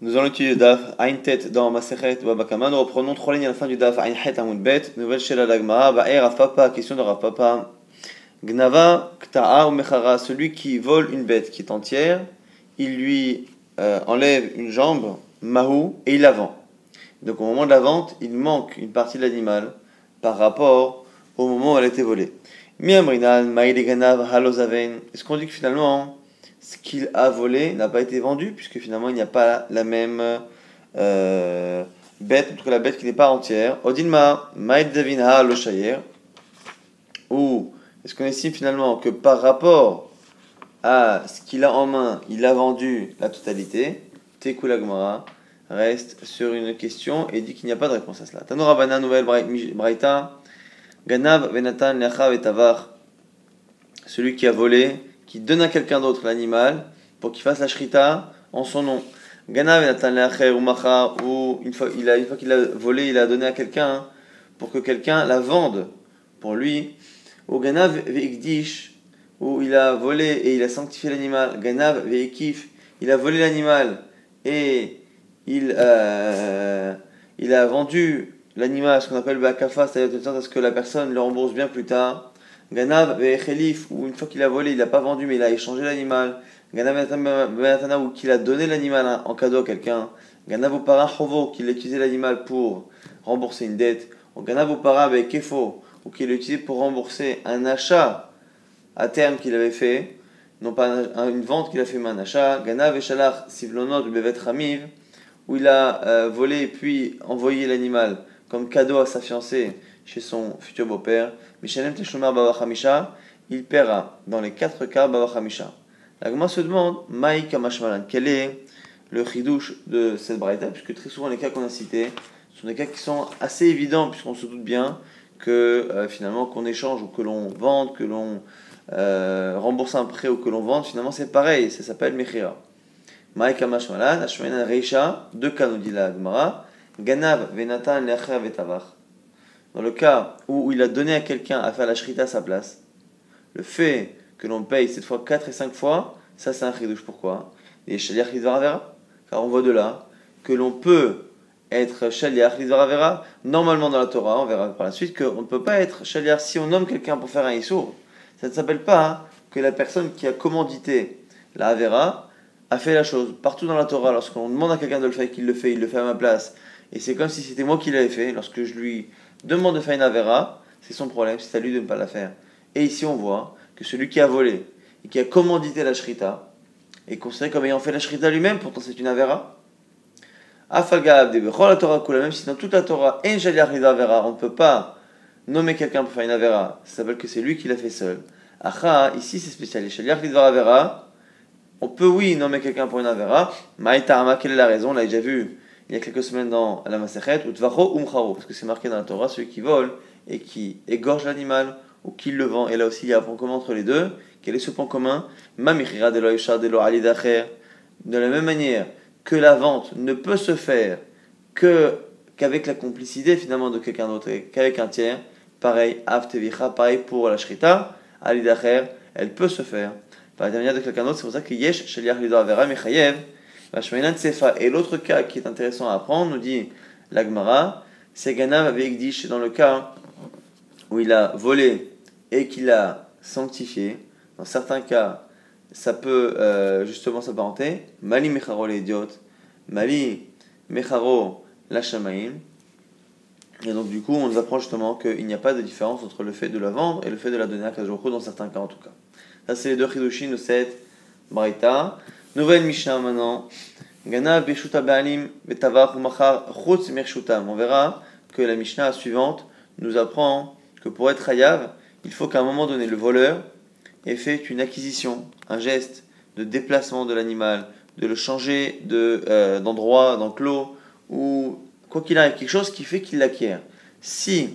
Nous allons étudier le daf Ain Tet dans Masechet Babakama. Nous reprenons trois lignes à la fin du daf Ain Het Amoud Bet. Nouvelle chez la Lagmara. Ba'er Papa. Question de Rav. Gnava Kta'a ou Mechara. Celui qui vole une bête qui est entière, il lui euh, enlève une jambe, Mahou, et il la vend. Donc au moment de la vente, il manque une partie de l'animal par rapport au moment où elle a été volée. Miamrinan, Maïle Ganav, Halozaven. Est-ce qu'on dit que finalement ce qu'il a volé n'a pas été vendu, puisque finalement il n'y a pas la même euh, bête, en tout cas la bête qui n'est pas entière. Odilma, Maïd Davinha, le Ou est-ce qu'on estime finalement que par rapport à ce qu'il a en main, il a vendu la totalité? Tekulagmara reste sur une question et dit qu'il n'y a pas de réponse à cela. Tanura Bana, nouvelle Braïta. Ganav, Venatan, Lechav et. Celui qui a volé qui donne à quelqu'un d'autre l'animal pour qu'il fasse la shrita en son nom. Ganav ou une fois, il a, une fois qu'il a volé, il a donné à quelqu'un pour que quelqu'un la vende pour lui. Ou Ganav veikdish, où il a volé et il a sanctifié l'animal. Ganav veikif, il a volé l'animal et il, euh, a vendu l'animal, ce qu'on appelle bakafa, c'est-à-dire de sorte à ce que la personne le rembourse bien plus tard. Ganav Khelif, ou une fois qu'il a volé, il n'a pas vendu, mais il a échangé l'animal. Ganav Benatana, ou qu'il a donné l'animal en cadeau à quelqu'un. Ganav Para Hovo, qu'il a utilisé l'animal pour rembourser une dette. Ou Ganav Para avec Kefo, qu'il a utilisé pour rembourser un achat à terme qu'il avait fait. Non pas une vente qu'il a fait, mais un achat. Ganav Shalach Sivlonot Bevet Ramiv, où il a euh, volé puis envoyé l'animal comme cadeau à sa fiancée chez son futur beau-père. Mishalem Teshumer Babachamisha, il paiera dans les quatre cas Babachamisha. La se demande, Maï Kamashmalan, quel est le chidouche de cette braïta, puisque très souvent les cas qu'on a cités sont des cas qui sont assez évidents, puisqu'on se doute bien que euh, finalement qu'on échange ou que l'on vende, que l'on euh, rembourse un prêt ou que l'on vende, finalement c'est pareil, ça s'appelle Mechira. Maï Kamashmalan, Ashmanan Reisha, deux cas nous dit la Gemara, Ganav Venatan Lecher Vetavach dans le cas où il a donné à quelqu'un à faire la shrita à sa place, le fait que l'on paye cette fois 4 et 5 fois, ça c'est un chidouche. Pourquoi? Et shaliach vera car on voit de là que l'on peut être shaliach vera normalement dans la Torah, on verra par la suite qu'on ne peut pas être shaliach si on nomme quelqu'un pour faire un issour. Ça ne s'appelle pas que la personne qui a commandité la avera a fait la chose. Partout dans la Torah, lorsqu'on demande à quelqu'un de le faire, qu'il le fait, il le fait à ma place. Et c'est comme si c'était moi qui l'avais fait. Lorsque je lui demande de faire une avera, c'est son problème, c'est à lui de ne pas la faire. Et ici, on voit que celui qui a volé et qui a commandité la shrita est considéré comme ayant fait la shrita lui-même, pourtant c'est une avera. Afagab de la Torah même si dans toute la Torah, on ne peut pas nommer quelqu'un pour faire une avera, ça s'appelle que c'est lui qui l'a fait seul. Acha, ici c'est spécial. On peut, oui, nommer quelqu'un pour une avera. Maïta quelle est la raison? On l'a déjà vu il y a quelques semaines dans la Masechet, ou Umcharo, parce que c'est marqué dans la Torah, celui qui vole et qui égorge l'animal ou qui le vend. Et là aussi, il y a un point commun entre les deux. Quel est ce point commun? De la même manière que la vente ne peut se faire que qu'avec la complicité finalement de quelqu'un d'autre, qu'avec un tiers, pareil, avtevicha, pareil pour la shrita, alidacher, elle peut se faire par la de quelqu'un d'autre. C'est pour ça que yesh sheliach lido avera mechayev, et l'autre cas qui est intéressant à apprendre, nous dit l'Agmara, c'est Ganav avec Dish dans le cas où il a volé et qu'il a sanctifié. Dans certains cas, ça peut euh, justement s'apparenter. Mali Mecharo l'idiot, Mali Mecharo la. Et donc, du coup, on nous apprend justement qu'il n'y a pas de différence entre le fait de la vendre et le fait de la donner à Kajoko dans certains cas en tout cas. Ça, c'est les deux Hidushim de cette Braïta. Nouvelle Mishnah maintenant. Gana Beshuta Baalim Betavar Machar Chutz On verra que la Mishnah suivante nous apprend que pour être Hayav, il faut qu'à un moment donné, le voleur ait fait une acquisition, un geste de déplacement de l'animal, de le changer euh, d'endroit, d'enclos, ou quoi qu'il arrive, quelque chose qui fait qu'il l'acquiert. Si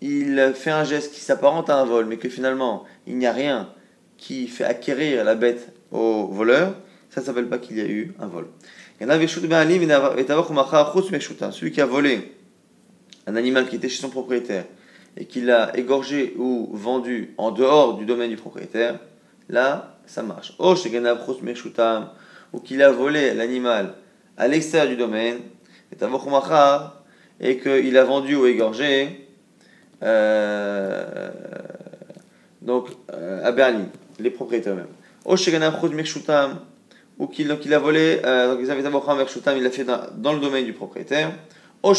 il fait un geste qui s'apparente à un vol, mais que finalement il n'y a rien qui fait acquérir la bête au voleur, ça ne s'appelle pas qu'il y a eu un vol. Celui qui a volé un animal qui était chez son propriétaire et qui l'a égorgé ou vendu en dehors du domaine du propriétaire, là, ça marche. Ou qu'il a volé l'animal à l'extérieur du domaine, et qu'il a vendu ou égorgé euh, donc, euh, à Berlin, les propriétaires même. Ou qu'il a volé, euh, donc il l'a fait dans, le domaine du propriétaire. Ou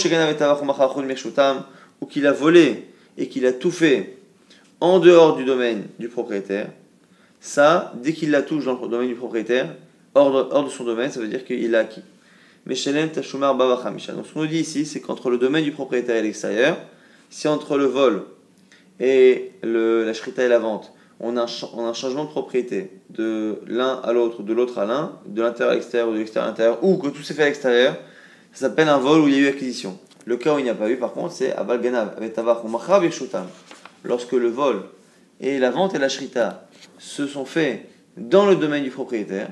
qu'il a volé et qu'il a tout fait en dehors du domaine du propriétaire. Ça, dès qu'il la touche dans le domaine du propriétaire, hors de, son domaine, ça veut dire qu'il a acquis. Donc ce qu'on nous dit ici, c'est qu'entre le domaine du propriétaire et l'extérieur, si entre le vol et la shrita et la vente, on a, un, changement de propriété de l'un à l'autre, de l'autre à l'un, de l'intérieur à l'extérieur ou de l'extérieur à l'intérieur, ou que tout s'est fait à l'extérieur, ça s'appelle un vol où il y a eu acquisition. Le cas où il n'y a pas eu, par contre, c'est Abal Ganav, Lorsque le vol et la vente et la shrita se sont faits dans le domaine du propriétaire,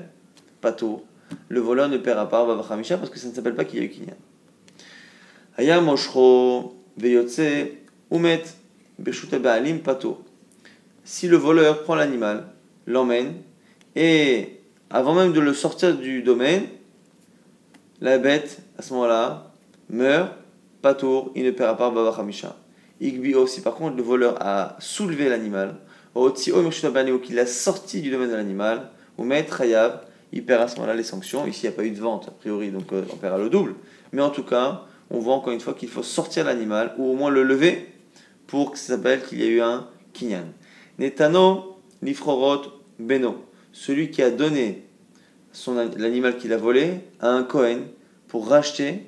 pas tôt, le voleur ne paiera pas Babachamisha parce que ça ne s'appelle pas qu'il y a eu Kinyan. Aya Moshro Veyotse Umet Baalim Pato. Si le voleur prend l'animal, l'emmène, et avant même de le sortir du domaine, la bête, à ce moment-là, meurt, Pato, il ne paiera pas Babachamisha. Igbi aussi, par contre, le voleur a soulevé l'animal, qu'il l'a sorti du domaine de l'animal, ou mettre Hayav, il perd à ce moment-là les sanctions. Ici, il n'y a pas eu de vente, a priori, donc euh, on paiera le double. Mais en tout cas, on voit encore une fois qu'il faut sortir l'animal, ou au moins le lever, pour que ça s'appelle qu'il y a eu un kinyan. Netano lifrorot beno, celui qui a donné l'animal qu'il a volé à un Kohen pour racheter,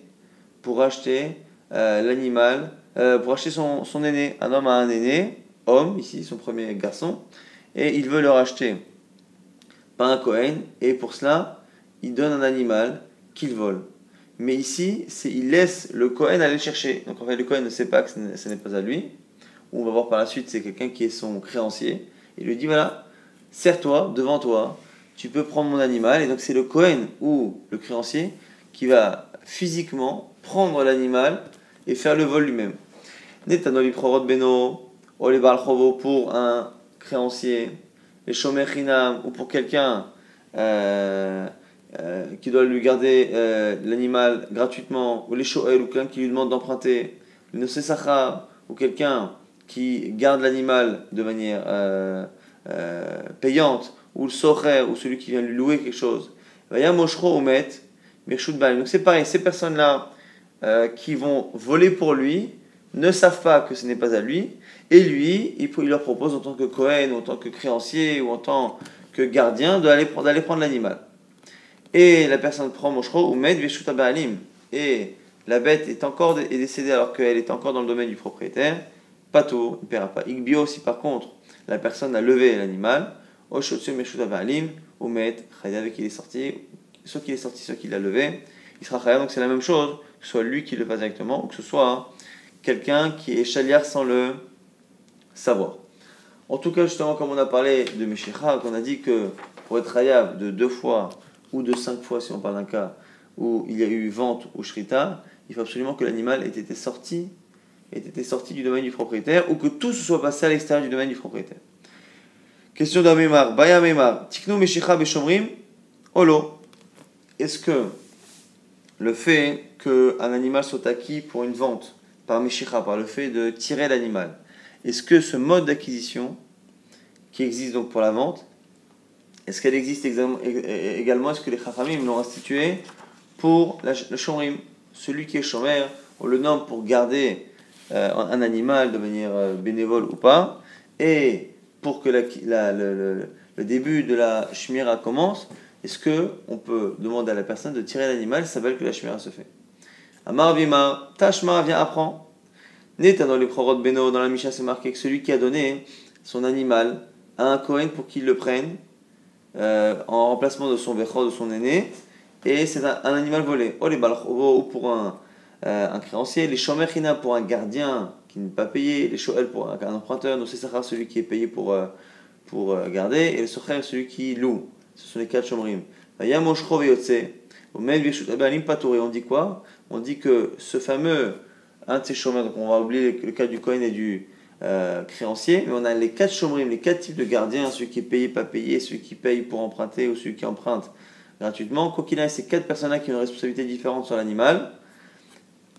pour racheter euh, l'animal, euh, pour acheter son, son aîné. Un homme a un aîné, homme, ici, son premier garçon, et il veut le racheter pas un Cohen, et pour cela, il donne un animal qu'il vole. Mais ici, c'est il laisse le Cohen aller le chercher. Donc en fait, le Cohen ne sait pas que ce n'est pas à lui. On va voir par la suite, c'est quelqu'un qui est son créancier. Il lui dit voilà, serre-toi devant toi, tu peux prendre mon animal. Et donc c'est le Cohen ou le créancier qui va physiquement prendre l'animal et faire le vol lui-même. Netanoli Beno, pour un créancier les Shomer ou pour quelqu'un euh, euh, qui doit lui garder euh, l'animal gratuitement, ou les Shoel, ou quelqu'un qui lui demande d'emprunter, le Nosesachar, ou quelqu'un qui garde l'animal de manière payante, ou le Socher, ou celui qui vient lui louer quelque chose. Donc c'est pareil, ces personnes-là qui vont voler pour lui ne savent pas que ce n'est pas à lui, et lui, il, leur propose en tant que Cohen, ou en tant que créancier, ou en tant que gardien, d'aller prendre l'animal. Et la personne prend Moshro ou Med Baalim. Et la bête est encore décédée alors qu'elle est encore dans le domaine du propriétaire. Pato, il ne paiera pas. Igbio, si par contre la personne a levé l'animal, Oshotsu Meshuta Baalim, ou Med, avec qu'il est sorti, soit qu'il est sorti, soit qu'il l'a levé, il sera Chayav, donc c'est la même chose, que ce soit lui qui le fasse directement, ou que ce soit quelqu'un qui est chaliard sans le savoir. En tout cas, justement, comme on a parlé de Meshicha, qu'on a dit que pour être hayab de deux fois ou de cinq fois, si on parle d'un cas où il y a eu vente ou shrita, il faut absolument que l'animal ait été sorti, ait été sorti du domaine du propriétaire ou que tout se soit passé à l'extérieur du domaine du propriétaire. Question d'Amemar, Baya Memar, Tikno Meshicha Beshomrim, Olo. Est-ce que le fait qu'un animal soit acquis pour une vente par Meshicha, par le fait de tirer l'animal, est-ce que ce mode d'acquisition, qui existe donc pour la vente, est-ce qu'elle existe également Est-ce que les Chachamim l'ont institué pour le Shomrim Celui qui est Shomer, on le nomme pour garder euh, un animal de manière euh, bénévole ou pas, et pour que le, début de la Shmira commence, est-ce que on peut demander à la personne de tirer l'animal Ça s'appelle que la Shmira se fait. Amar Vima, Tashma vient apprendre dans les prorot Beno, dans la Misha, c'est marqué que celui qui a donné son animal à un Kohen pour qu'il le prenne euh, en remplacement de son Bechor, de son aîné, et c'est un, animal volé. Ou pour un, euh, un créancier, les Shomerchina pour un gardien qui n'est pas payé, les Shoel pour un, emprunteur, c'est Sechar celui qui est payé pour, euh, pour garder, et le Socher celui qui loue. Ce sont les quatre Shomrim. On dit quoi? On dit que ce fameux un de ces chômeurs, donc on va oublier le cas du Cohen et du euh, créancier, mais on a les quatre chômeurs, les quatre types de gardiens, celui qui est payé, pas payé, celui qui paye pour emprunter ou celui qui emprunte gratuitement. Quoi qu'il ces quatre personnes-là qui ont une responsabilité différente sur l'animal.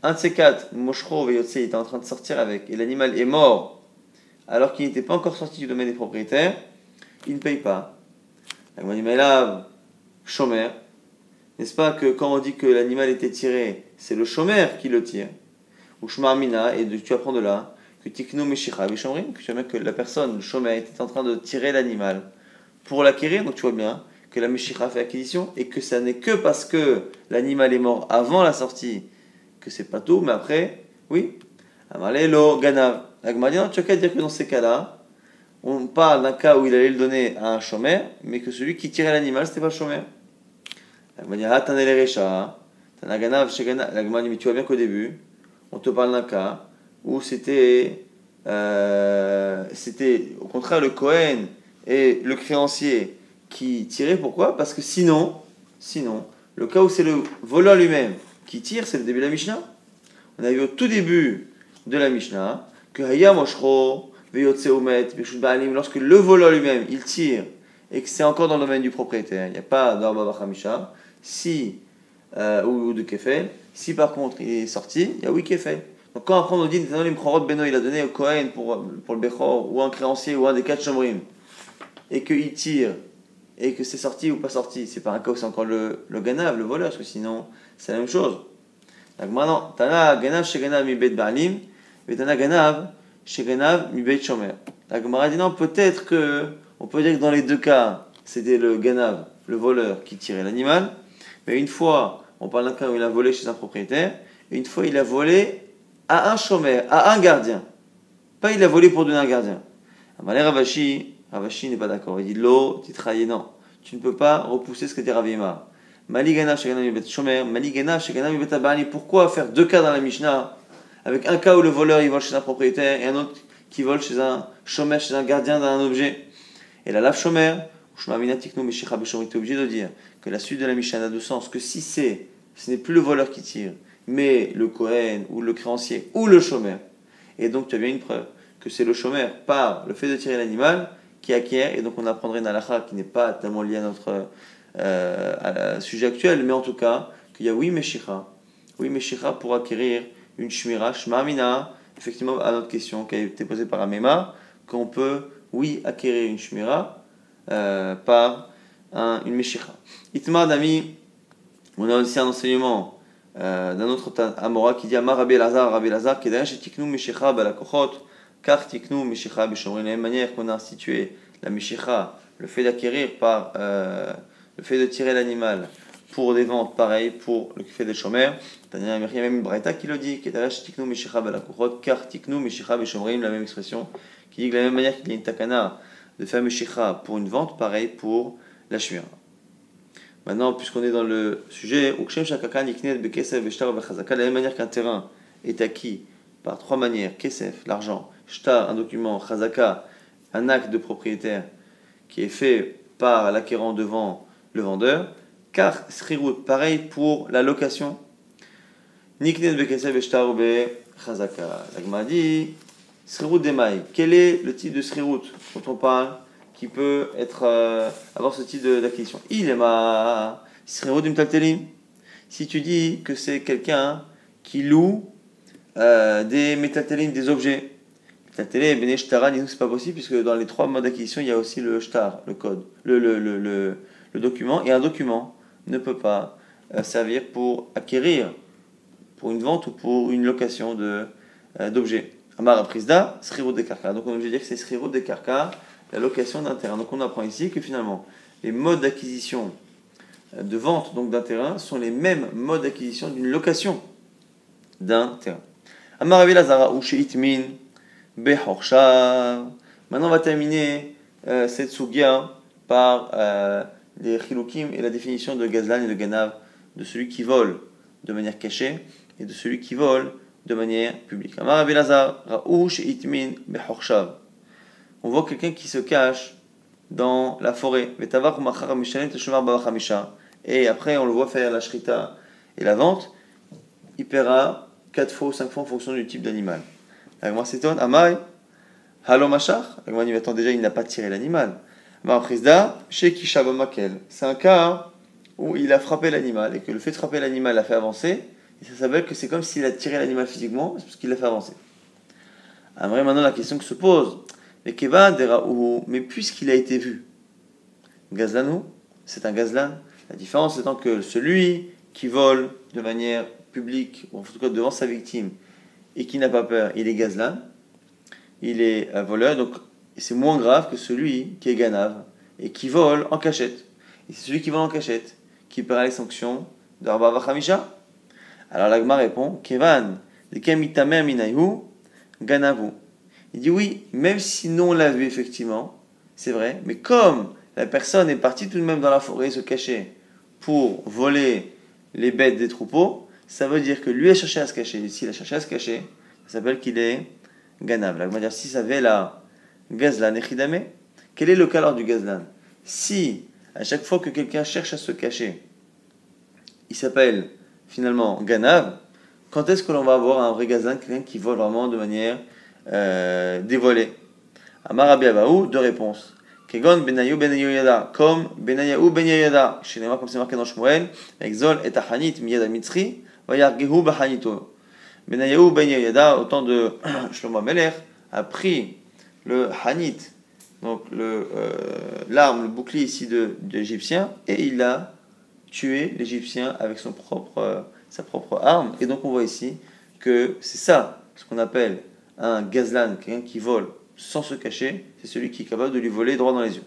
Un de ces quatre, Moshro Veyotse, était en train de sortir avec, et l'animal est mort alors qu'il n'était pas encore sorti du domaine des propriétaires, il ne paye pas. L'animal là, chômeur. N'est-ce pas que quand on dit que l'animal était tiré, c'est le chômeur qui le tire? Ou Shmarmina, et tu apprends de là que Tikno Meshicha que tu vois que la personne, le chômeur, était en train de tirer l'animal pour l'acquérir, donc tu vois bien que la Meshicha fait acquisition, et que ça n'est que parce que l'animal est mort avant la sortie que c'est pas tout, mais après, oui. Amalelo, Ganav. La tu as qu'à dire que dans ces cas-là, on parle d'un cas où il allait le donner à un chômeur, mais que celui qui tirait l'animal, c'était pas le chômeur. Mais tu vois bien qu'au début, on te parle d'un cas où c'était, euh, c'était au contraire le Cohen et le créancier qui tiraient. Pourquoi? Parce que sinon, sinon, le cas où c'est le voleur lui-même qui tire, c'est le début de la Mishnah. On a vu au tout début de la Mishnah que lorsque le voleur lui-même il tire et que c'est encore dans le domaine du propriétaire, il n'y a pas d'Arba si, euh, ou, de Kefel, si par contre il est sorti, il y a oui Kefel. Donc quand après on dit, Beno il a donné au Kohen pour, pour le Bechor, ou un créancier, ou un des quatre chambrim, et qu'il tire, et que c'est sorti ou pas sorti, c'est pas un cas où c'est encore le, le ganav, le voleur, parce que sinon c'est la même chose. Donc maintenant, Tana Ganav chez Ganav mi bet Baalim, et Tana Ganav chez Ganav mi bet Shomer. La Gemara dit non, peut-être que, on peut dire que dans les deux cas, c'était le Ganav, le voleur, qui tirait l'animal, mais une fois, on parle d'un cas où il a volé chez un propriétaire, et une fois il a volé à un chômeur, à un gardien. Pas il a volé pour donner un gardien. Amalé Ravashi, Ravashi n'est pas d'accord. Il dit Lo, titraillé, non. Tu ne peux pas repousser ce que dit Ravima. Pourquoi faire deux cas dans la Mishnah? Avec un cas où le voleur il vole chez un propriétaire et un autre qui vole chez un chômeur, chez un gardien d'un objet. Et la lave chômeur, tu es obligé de dire que la suite de la Mishnah a deux sens. Que si c'est, ce n'est plus le voleur qui tire, mais le Kohen ou le créancier ou le chômeur. Et donc tu as bien une preuve que c'est le chômeur par le fait de tirer l'animal qui acquiert. Et donc on apprendrait une halakha qui n'est pas tellement liée à notre euh, sujet actuel, mais en tout cas, qu'il y a oui Meshicha, oui Meshicha pour acquérir une Shmira, Shmamina, effectivement à notre question qui a été posée par Amema, qu'on peut, oui, acquérir une Shmira euh, par un, une Meshicha. Itmar Dami, on a aussi un enseignement euh, d'un autre Amora qui dit Amar Rabbi Lazar, Rabbi Lazar, qui est Tiknu Meshicha Balakochot, car Tiknu Meshicha Beshomrin, de la même manière qu'on a institué la Meshicha, le fait d'acquérir par le fait de tirer l'animal pour des ventes, pareil pour le fait des chômeurs. Il y a même une braïta qui le dit, qui est tiknu mishicha car tiknu mishicha la même expression, qui dit que la même manière qu'il y a une takana de faire mishicha pour une vente, pareil pour la shmira. Maintenant, puisqu'on est dans le sujet, de la même manière qu'un terrain est acquis par trois manières, kesef, l'argent, shtar, un document, chazaka, un acte de propriétaire qui est fait par l'acquérant devant le vendeur. Car srirut, pareil pour la location. Niknen bekesev be chazaka. L'agma dit srirut demai. Quel est le type de srirut dont on parle qui peut être, euh, avoir ce type d'acquisition? Il est ma srirut d'imtaltelim. Si tu dis que c'est quelqu'un qui loue euh, des métaltelim, des objets, Métaltelim, ben c'est pas possible puisque dans les trois modes d'acquisition, il y a aussi le shtar, le code, le, le, le, le document, et un document ne peut pas euh, servir pour acquérir, pour une vente ou pour une location de, euh, d'objets. Amar Prisda, Sriro de Karka. Donc on veut dire que c'est Sriro de Karka, la location d'un terrain. Donc on apprend ici que finalement, les modes d'acquisition euh, de vente donc d'un terrain sont les mêmes modes d'acquisition d'une location d'un terrain. Amar Lazara ou Itmin, Maintenant on va terminer cette sugia par les chilukim et la définition de gazlan et de ganav, de celui qui vole de manière cachée et de celui qui vole de manière publique. On voit quelqu'un qui se cache dans la forêt. Et après, on le voit faire la shrita et la vente. Il paiera 4 fois ou 5 fois en fonction du type d'animal. La s'étonne. Amai, halo machar. La dit, attends, déjà, il n'a pas tiré l'animal. C'est un cas où il a frappé l'animal et que le fait de frapper l'animal l'a fait avancer, et ça s'appelle que c'est comme s'il a tiré l'animal physiquement, parce qu'il l'a fait avancer. Après, maintenant, la question que se pose, mais mais puisqu'il a été vu, Gazlanou, c'est un Gazlan. La différence étant que celui qui vole de manière publique, ou en tout cas devant sa victime, et qui n'a pas peur, il est Gazlan, il est un voleur, donc c'est moins grave que celui qui est Ganav et qui vole en cachette. Et c'est celui qui vole en cachette qui paiera les sanctions d'Arba Vachamisha. Alors l'Agma répond Kevan, Ganavu. Il dit oui, même si nous on l'a vu effectivement, c'est vrai, mais comme la personne est partie tout de même dans la forêt se cacher pour voler les bêtes des troupeaux, ça veut dire que lui a cherché à se cacher. S'il a cherché à se cacher, ça s'appelle qu'il est ganav. La dire si ça avait la gazlan echidame, quel est le cas du gazlan? Si à chaque fois que quelqu'un cherche à se cacher, il s'appelle finalement ganav, quand est-ce que l'on va avoir un vrai gazlan, quelqu'un qui vole vraiment de manière euh, dévoilée? Amar Abaou, deux réponses. Kegon Benayu Ben Yoyada, comme Benayahu Ben Yoyada, chez les comme c'est marqué dans Shmuel, Exol et Ahanit Miyada. Benayahu Ben Yoyada, au temps de Shlomo Meler, a pris le Hanit, donc euh, l'arme, le bouclier ici de, l'Égyptien, et il a tué l'Égyptien avec son propre, euh, sa propre arme. Et donc on voit ici que c'est ça, ce qu'on appelle un gazlan, quelqu'un qui vole sans se cacher, c'est celui qui est capable de lui voler droit dans les yeux.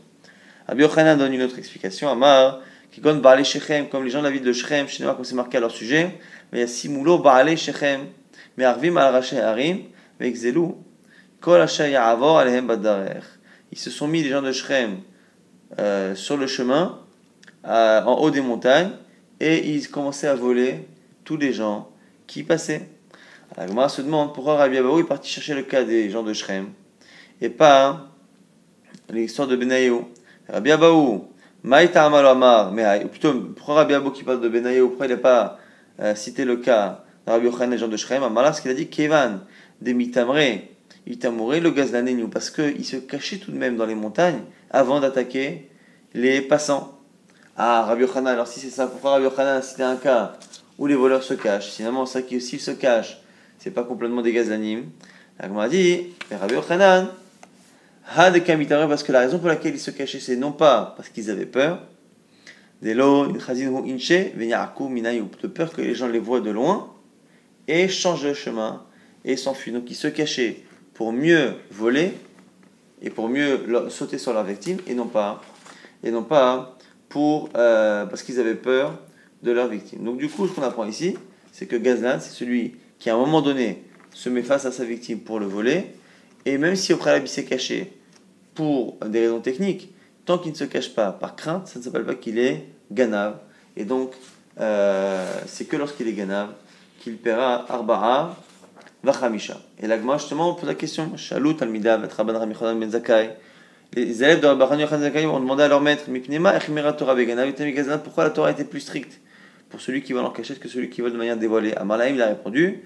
Rabbi Yochanan donne une autre explication. Amar, qui compte Baale Shechem, comme les gens de la ville de Shechem, chez comme c'est marqué à leur sujet, mais Shechem, mais Arvim al Raché Harim, mais Exelu, Kol Asher Ya'avor Alehem Badarer. Ils se sont mis, les gens de Shechem, euh, sur le chemin, en haut des montagnes, et ils commençaient à voler tous les gens qui passaient. La se demande pourquoi Rabbi Abaou est parti chercher le cas des gens de Shrem et pas l'histoire de Benaïou. Rabbi Abaou, Maïta Amar, ou plutôt, pourquoi Rabbi Abaou qui parle de Benaïou, pourquoi il n'a pas euh, le cas de Rabbi Yochanan, les gens de Shrem Amala, ce qu'il a dit, Kevan, des Mitamre, Itamouré, le gaz gazlanénou, parce qu'il se cachait tout de même dans les montagnes avant d'attaquer les passants. Ah, Rabbi Yochanan, alors si c'est ça, pourquoi Rabbi Yochanan c'était un cas où les voleurs se cachent Finalement, ça qui s'ils se cachent, c'est pas complètement des gazanimes. La a dit, Rabbi Yochanan, parce que la raison pour laquelle ils se cachaient, c'est non pas parce qu'ils avaient peur, de peur que les gens les voient de loin et changent de chemin et s'enfuient. Donc ils se cachaient pour mieux voler et pour mieux sauter sur leur victime et non pas, et non pas pour, euh, parce qu'ils avaient peur de leur victime. Donc du coup, ce qu'on apprend ici, c'est que Gazlan, c'est celui qui à un moment donné se met face à sa victime pour le voler et même si au préalable il s'est caché pour des raisons techniques, tant qu'il ne se cache pas par crainte, ça ne s'appelle pas qu'il est ganav. Et donc, euh, c'est que lorsqu'il est ganav qu'il paiera arba'a vachamisha. Et l'agma, justement, on pose la question Shalut al-Mida, ben Zakai. Les élèves de Rabban Yochanan ben Zakai ont demandé à leur maître pourquoi la Torah était plus stricte pour celui qui vole en cachette que celui qui vole de manière dévoilée? Amalaim, il a répondu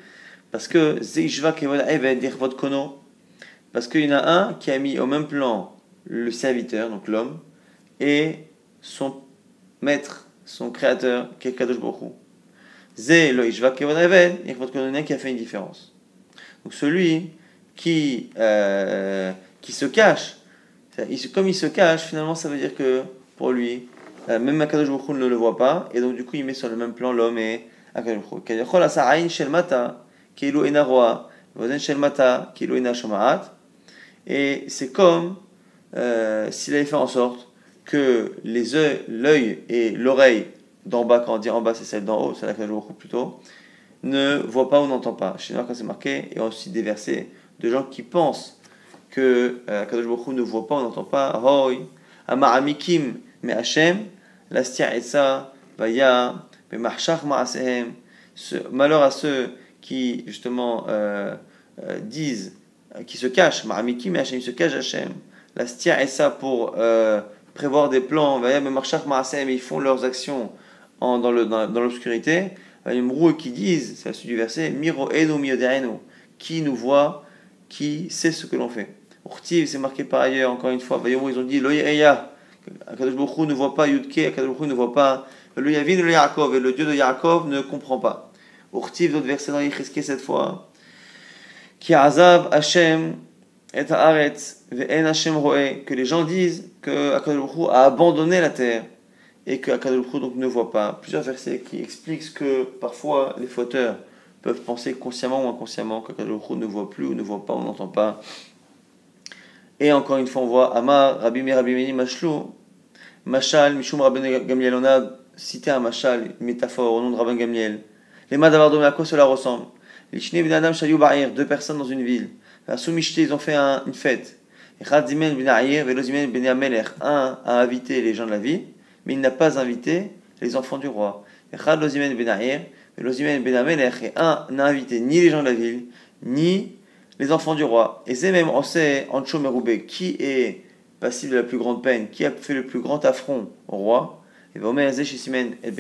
parce que Zeishva Kevod Eved Kono parce qu'il y en a un qui a mis au même plan le serviteur, donc l'homme, et son maître, son créateur, qui est Kadosh Baruch Zé Loishva Kevoneven, il y a qui a fait une différence. Donc celui qui, euh, qui se cache, comme il se cache, finalement ça veut dire que pour lui, euh, même Akadosh Baruch ne le voit pas, et donc du coup il met sur le même plan l'homme et Akadosh Baruch Et c'est comme euh, s'il avait fait en sorte que les l'œil et l'oreille d'en bas, quand on dit en bas, c'est celle d'en haut, c'est la que je beaucoup plutôt, ne voient pas ou n'entendent pas. Chez nous, quand c'est marqué, et aussi des versets de gens qui pensent que euh, Kadosh ne voit pas ou n'entend pas. Hoy, Amikim, me Hashem, Lastia Etsa, Vaya, me Marshach Maasehem. Malheur à ceux qui, justement, euh, euh, disent qui se cache, Maramiki, mais Hachem se cache Hachem. La stia est ça pour euh, prévoir des plans, ils font leurs actions en, dans l'obscurité. Dans, dans qui disent, c'est la suite du verset, Miro qui nous voit, qui sait ce que l'on fait. Urtiv, c'est marqué par ailleurs, encore une fois, ils ont dit, Loyeya, Akadosh ne voit pas Yudke, Akadosh ne voit pas le Yavin, le Yaakov, et le Dieu de Yaakov ne comprend pas. Urtiv, d'autres versets dans Yicheské cette fois. Qui azav Hashem et haaretz ve'en Hashem roe. Que les gens disent que Akadosh a abandonné la terre et que Akadosh donc ne voit pas. Plusieurs versets qui expliquent que parfois les fauteurs peuvent penser consciemment ou inconsciemment qu'Akadosh ne voit plus ou ne voit pas ou n'entend pas. Et encore une fois, on voit Amar, Rabbi Mir, Rabbi Meni, Mashlou, Mashal, Mishum Rabbi Gamliel. On a cité un Mashal, une métaphore au nom de Rabbi Gamliel. Les Madavardomé, à quoi cela ressemble Les deux personnes dans une ville. Ils ont fait un, une fête. Ben Ben. Un a invité les gens de la ville, mais il n'a pas invité les enfants du roi. Ben Ben. Et un n'a invité ni les gens de la ville, ni les enfants du roi. Et c'est même, on sait, Ancho Meroubé, qui est passible de la plus grande peine, qui a fait le plus grand affront au roi, et et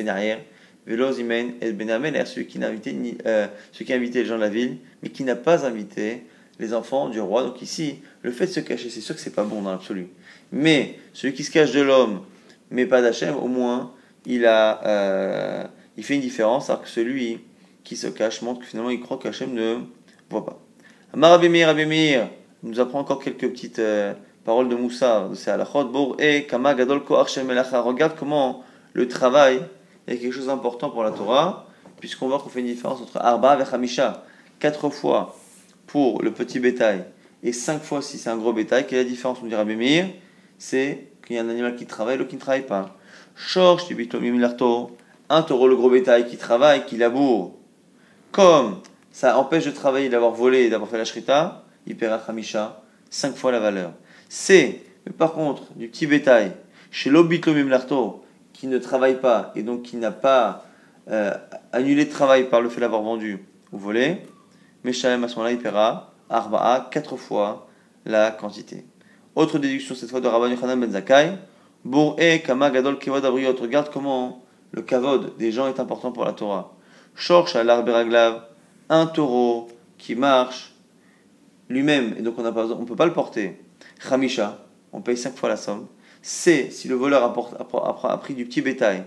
et Benameler, celui qui n'a invité, ni, euh, qui a invité les gens de la ville, mais qui n'a pas invité les enfants du roi. Donc ici, le fait de se cacher, c'est sûr que c'est pas bon dans l'absolu. Mais celui qui se cache de l'homme, mais pas d'Hachem, au moins, il a, euh, il fait une différence, alors que celui qui se cache montre que finalement il croit qu'Hachem ne voit pas. Marabimir, Abimir, nous apprend encore quelques petites euh, paroles de Moussa, de ces halachot. et Kama Gadol. Regarde comment le travail est quelque chose d'important pour la Torah, puisqu'on voit qu'on fait une différence entre Arba et Hamisha. Quatre fois pour le petit bétail et cinq fois si c'est un gros bétail. Quelle est la différence, nous dira Abimir C'est qu'il y a un animal qui travaille et l'autre qui ne travaille pas. Shorsh, un taureau, le gros bétail, qui travaille, qui laboure. Comme ça empêche de travailler, d'avoir volé et d'avoir fait la shrita, il paiera Khamisha, 5 fois la valeur. C'est, mais par contre, du petit bétail, chez l'obitlomim l'arto, qui ne travaille pas et donc qui n'a pas euh, annulé de travail par le fait d'avoir vendu ou volé, Meshalem à ce moment-là, il paiera Arba'a, 4 fois la quantité. Autre déduction, cette fois de Rabban Yochanan ben Zakai, e Kama Gadol Kevod Abriot. Regarde comment le kavod des gens est important pour la Torah. Shorsh al Beraglav, un taureau qui marche lui-même, et donc on ne peut pas le porter, Khamisha, on paye 5 fois la somme. C'est si le voleur a, pris du petit bétail.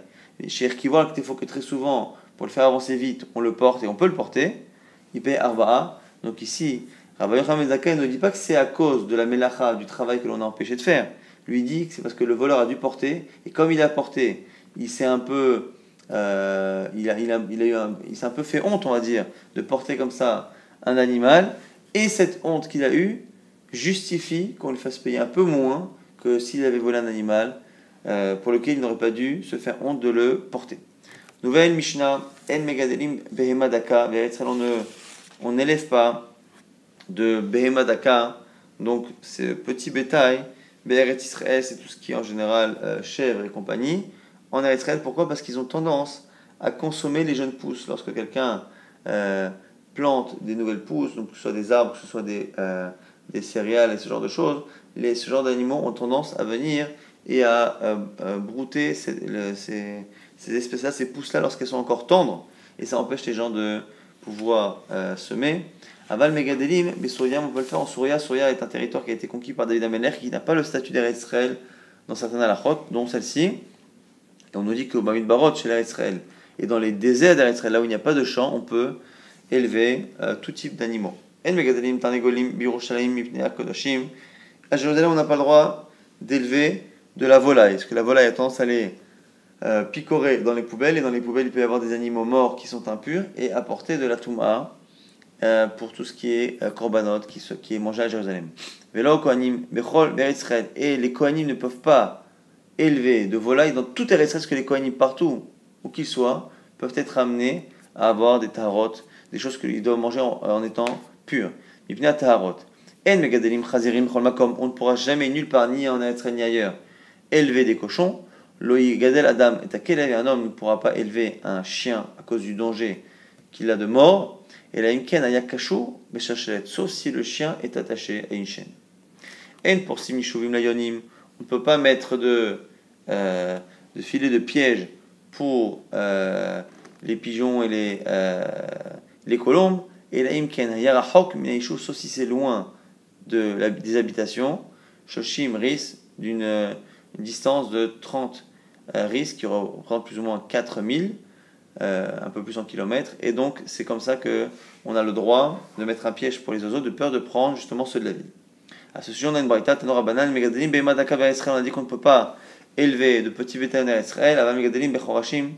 Chez Erkivoal, il faut que très souvent, pour le faire avancer vite, on le porte et on peut le porter. Il paye Arba'a. Donc ici, Rabbi Yochanan ne dit pas que c'est à cause de la melacha, du travail que l'on a empêché de faire. Lui dit que c'est parce que le voleur a dû porter, et comme il a porté, il s'est un peu euh, il, a, il, a, il, a eu il s'est un peu fait honte, on va dire, de porter comme ça un animal. Et cette honte qu'il a eue justifie qu'on lui fasse payer un peu moins que s'il avait volé un animal euh, pour lequel il n'aurait pas dû se faire honte de le porter. Nouvelle Mishnah, En Megadelim Behemadaka, on n'élève pas de Behemadaka, donc ce petit bétail, Be'eret Israël, c'est tout ce qui est en général euh, chèvre et compagnie en Israël. Pourquoi? Parce qu'ils ont tendance à consommer les jeunes pousses. Lorsque quelqu'un euh, plante des nouvelles pousses, donc que ce soit des arbres, que ce soit des, euh, des céréales et ce genre de choses, les, ce genre d'animaux ont tendance à venir et à euh, brouter ces, ces, ces espèces-là, ces pousses-là, lorsqu'elles sont encore tendres. Et ça empêche les gens de pouvoir semer. Aval Megadelim, mais on peut le faire en Souria. Souria est un territoire qui a été conquis par David Ameler, qui n'a pas le statut d'Israël dans certaines halachot, dont celle-ci. On nous dit qu'au Bamid Barot, chez l'Israël, et dans les déserts d'Israël, là où il n'y a pas de champs, on peut élever euh, tout type d'animaux. À Jérusalem, on n'a pas le droit d'élever de la volaille, parce que la volaille a tendance à aller euh, picorer dans les poubelles, et dans les poubelles, il peut y avoir des animaux morts qui sont impurs, et apporter de la touma euh, pour tout ce qui est korbanot, qui, qui est mangé à Jérusalem. Et les Kohanim ne peuvent pas élevés de volailles dans toute Eretz que les Kohanim, partout où qu'ils soient, peuvent être amenés à avoir des tarotes, des choses qu'ils doivent manger en, étant purs. taharot. En megadelim chazirim On ne pourra jamais nulle part, ni en Eretz ni ailleurs, élever des cochons. Gadel adam est à quel un homme ne pourra pas élever un chien à cause du danger qu'il a de mort. Et la imken ayakashu sauf si le chien est attaché à une chaîne. En pour simishuvim layonim. On ne peut pas mettre de euh, de filets de piège pour euh, les pigeons et les, euh, les colombes. Et la imken yarahok sauf si c'est loin de des habitations. Shoshim ris d'une distance de 30 risque qui représente plus ou moins 4000, un peu plus en kilomètres. Et donc, c'est comme ça que on a le droit de mettre un piège pour les oiseaux de peur de prendre justement ceux de la ville. À ce sujet, on a une braïta, Tanora Banal, Megadelim, Bemadaka Israël. On a dit qu'on ne peut pas élever de petits vétérinaires Israël, Ava Megadelim, Bechorashim,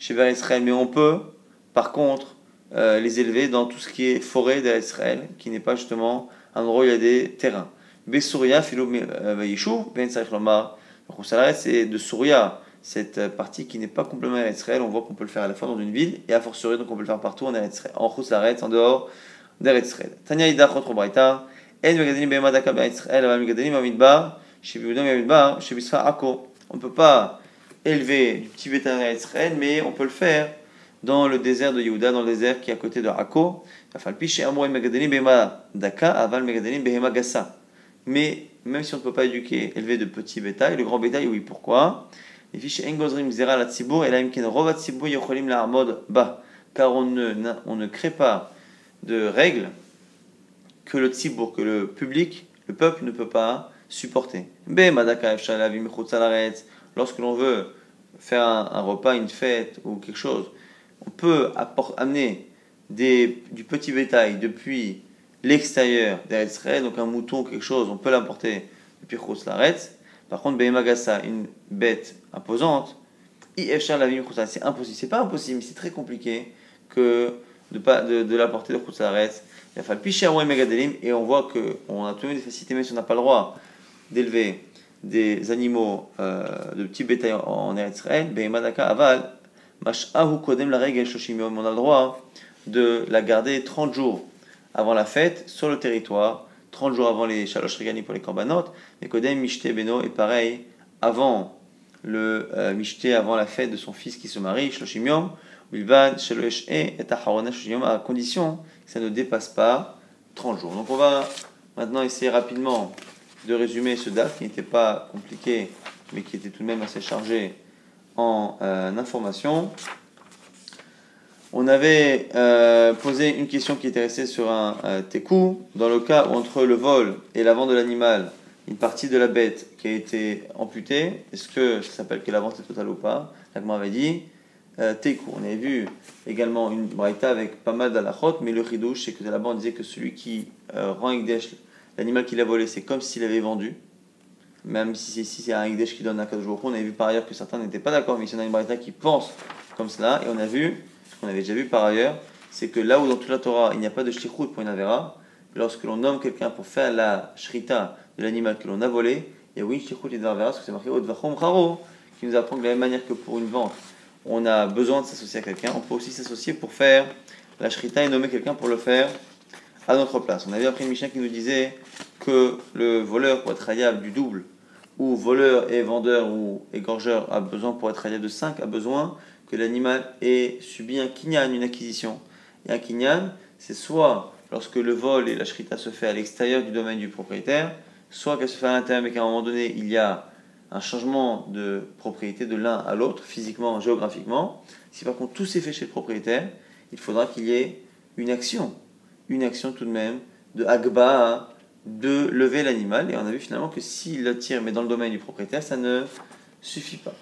chez Israël. Mais on peut, par contre, euh, les élever dans tout ce qui est forêt d'Israël, qui n'est pas justement un endroit où il y a des terrains. Besouria, Philo euh, Yishuv, Ben Lomar, c'est de Souria, cette partie qui n'est pas complètement Israël. On voit qu'on peut le faire à la fois dans une ville et à fortiori, donc on peut le faire partout en Israël, en Khoussaret, en dehors d'Israël. Tanya Ida, Chotro Braïta. On ne peut pas élever du petit bétail Israël, mais on peut le faire dans le désert de Yehuda, dans le désert qui est à côté de Akko. Mais même si on ne peut pas éduquer, élever de petits bétail, le grand bétail, oui, pourquoi car on ne, on ne crée pas de règles que le tzibour, que le public, le peuple ne peut pas supporter. Lorsque l'on veut faire un, repas, une fête ou quelque chose, on peut amener des, du petit bétail depuis l'extérieur d'Eretz donc un mouton ou quelque chose, on peut l'importer depuis Laretz. Par contre, Behemagasa, une bête imposante, c'est impossible. C'est pas impossible, mais c'est très compliqué que de, de, de l'apporter de Laretz il a fallu et on voit qu'on a toujours des facilités, même si on n'a pas le droit d'élever des animaux euh, de petits bétail en Israël, aval, kodem la règle on a le droit de la garder 30 jours avant la fête sur le territoire, 30 jours avant les shalosh regani pour les korbanot, et kodem mishte beno est pareil avant le euh, avant la fête de son fils qui se marie, shloshim yom, et à condition que ça ne dépasse pas 30 jours. Donc on va maintenant essayer rapidement de résumer ce DAF qui n'était pas compliqué mais qui était tout de même assez chargé en euh, informations. On avait euh, posé une question qui était restée sur un euh. Dans le cas où entre le vol et la vente de l'animal, une partie de la bête qui a été amputée, est-ce que ça s'appelle que la vente est totale ou pas? L'agma avait dit euh. On avait vu également une braïta avec pas mal d'alachot, mais le ridouche, c'est que là-bas on disait que celui qui euh, rend Ekdesh, l'animal qu'il a volé, c'est comme s'il avait vendu. Même si, c'est un Ekdesh qui donne un jour. On avait vu par ailleurs que certains n'étaient pas d'accord, mais il y en a une braïta qui pense comme cela. Et on a vu, qu'on avait déjà vu par ailleurs, c'est que là où dans toute la Torah il n'y a pas de shlichut pour une avera, lorsque l'on nomme quelqu'un pour faire la shrita de l'animal que l'on a volé, il y a oui, shlichut et avera, parce que c'est marqué Odvachom Charo, qui nous apprend de la même manière que pour une vente on a besoin de s'associer à quelqu'un, on peut aussi s'associer pour faire la shrita et nommer quelqu'un pour le faire à notre place. On avait appris une Mishnah qui nous disait que le voleur pour être rayable du double, ou voleur et vendeur ou égorgeur a besoin pour être rayable de 5, a besoin que l'animal ait subi un kinyan, une acquisition. Et un kinyan, c'est soit lorsque le vol et la shrita se fait à l'extérieur du domaine du propriétaire, soit qu'elle se fait à l'intérieur mais qu'à un moment donné il y a un changement de propriété de l'un à l'autre, physiquement, géographiquement. Si par contre tout s'est fait chez le propriétaire, il faudra qu'il y ait une action, une action tout de même de Agba de lever l'animal. Et on a vu finalement que s'il le tire, mais dans le domaine du propriétaire, ça ne suffit pas.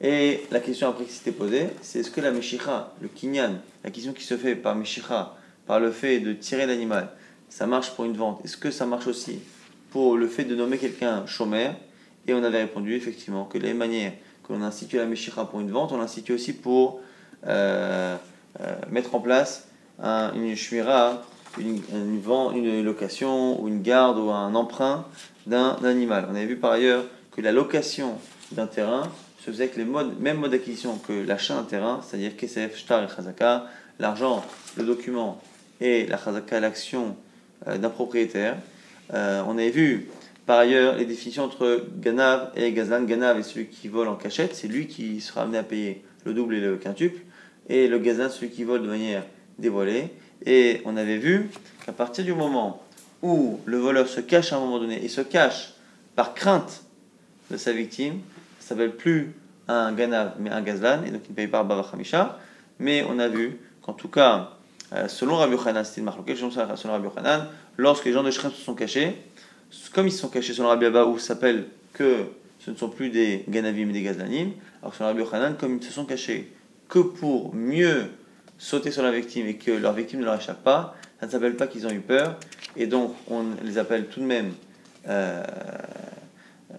Et la question après qui s'était posée, c'est est-ce que la Meshicha, le Kinyan, la question qui se fait par Meshicha, par le fait de tirer l'animal, ça marche pour une vente Est-ce que ça marche aussi pour le fait de nommer quelqu'un chômeur? Et on avait répondu effectivement que les manières que l'on institue la Meshira pour une vente, on l'institue aussi pour euh, euh, mettre en place une shmira, une, une, location ou une garde ou un emprunt d'un animal. On avait vu par ailleurs que la location d'un terrain se faisait avec les modes, mêmes modes d'acquisition que l'achat d'un terrain, c'est-à-dire Kesef, Shtar et Chazaka, l'argent, le document et la Chazaka, l'action euh, d'un propriétaire. on avait vu par ailleurs, les définitions entre Ganav et Gazlan, Ganav est celui qui vole en cachette, c'est lui qui sera amené à payer le double et le quintuple, et le Gazlan, celui qui vole de manière dévoilée. Et on avait vu qu'à partir du moment où le voleur se cache à un moment donné, et se cache par crainte de sa victime, ça s'appelle plus un Ganav, mais un Gazlan, et donc il ne paye pas Baba Hamisha. Mais on a vu qu'en tout cas, euh, selon Rabbi Yochanan, c'était une selon Rabbi Yochanan, lorsque les gens de Shrem se sont cachés, comme ils sont cachés le Rabbi Abba, où s'appelle que ce ne sont plus des ganavim et des gazlanim, alors sur Rabbi Yochanan, comme ils se sont cachés que pour mieux sauter sur la victime et que leur victime ne leur échappe pas, ça ne s'appelle pas qu'ils ont eu peur, et donc on les appelle tout de même euh, euh.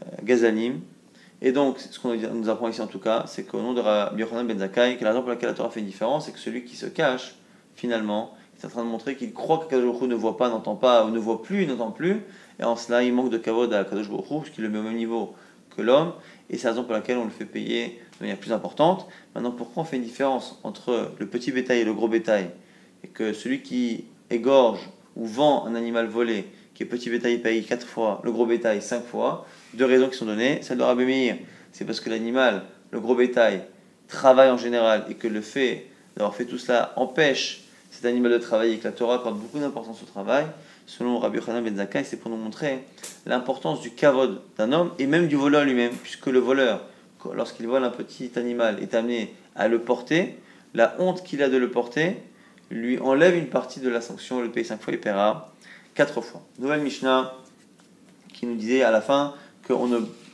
Et donc, ce qu'on nous apprend ici en tout cas, c'est qu'au nom de Rabbi Yochanan ben Zakkai, que la raison pour laquelle la Torah fait une différence, c'est que celui qui se cache, finalement, est en train de montrer qu'il croit que Kadosh ne voit pas, n'entend pas, ou ne voit plus, n'entend plus, et en cela il manque de kavod à Kadosh Baruch parce qu'il le au même niveau que l'homme, et c'est la raison pour laquelle on le fait payer de manière plus importante. Maintenant, pourquoi on fait une différence entre le petit bétail et le gros bétail? Et que celui qui égorge ou vend un animal volé, qui est petit bétail, paye 4 fois, le gros bétail 5 fois, deux raisons qui sont données. Celle de Rabbi c'est parce que l'animal, le gros bétail, travaille en général et que le fait d'avoir fait tout cela empêche cet animal de travailler et que la Torah accorde beaucoup d'importance au travail. Selon Rabbi Yochanan Ben Zakkai, c'est pour nous montrer l'importance du kavod d'un homme et même du voleur lui-même, puisque le voleur, lorsqu'il vole un petit animal, est amené à le porter, la honte qu'il a de le porter lui enlève une partie de la sanction, le paye cinq fois, il paiera quatre fois. Nouvelle Mishnah qui nous disait à la fin qu'on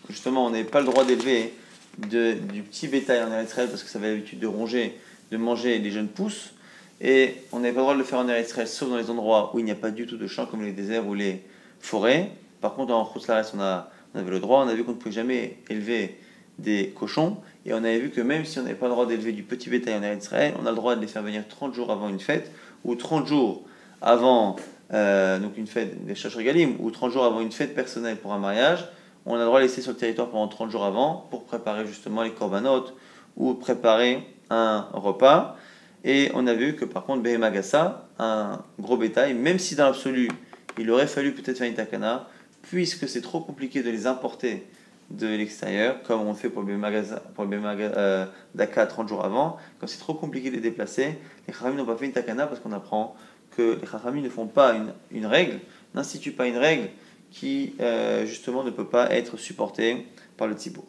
justement, on n'avait pas le droit d'élever du petit bétail en Israël parce que ça avait l'habitude de ronger, de manger les jeunes pousses. Et on n'avait pas le droit de le faire en Israël sauf dans les endroits où il n'y a pas du tout de champs comme les déserts ou les forêt. Par contre, en a, on avait le droit, on a vu qu'on ne pouvait jamais élever des cochons, et on avait vu que même si on n'avait pas le droit d'élever du petit bétail en Israël, on a le droit de les faire venir 30 jours avant une fête, ou 30 jours avant euh, donc une fête des Chash ou 30 jours avant une fête personnelle pour un mariage, on a le droit de laisser sur le territoire pendant 30 jours avant pour préparer justement les corbanotes ou préparer un repas. Et on a vu que par contre, Behemagasa, un gros bétail, même si dans l'absolu il aurait fallu peut-être faire une takana, puisque c'est trop compliqué de les importer de l'extérieur, comme on fait pour le pour le euh, Daka 30 jours avant, quand c'est trop compliqué de les déplacer, les Chachamim n'ont pas fait une takana parce qu'on apprend les Chachamim ne font pas une, règle, n'instituent pas une règle qui euh, justement ne peut pas être supportée par le Tzibour.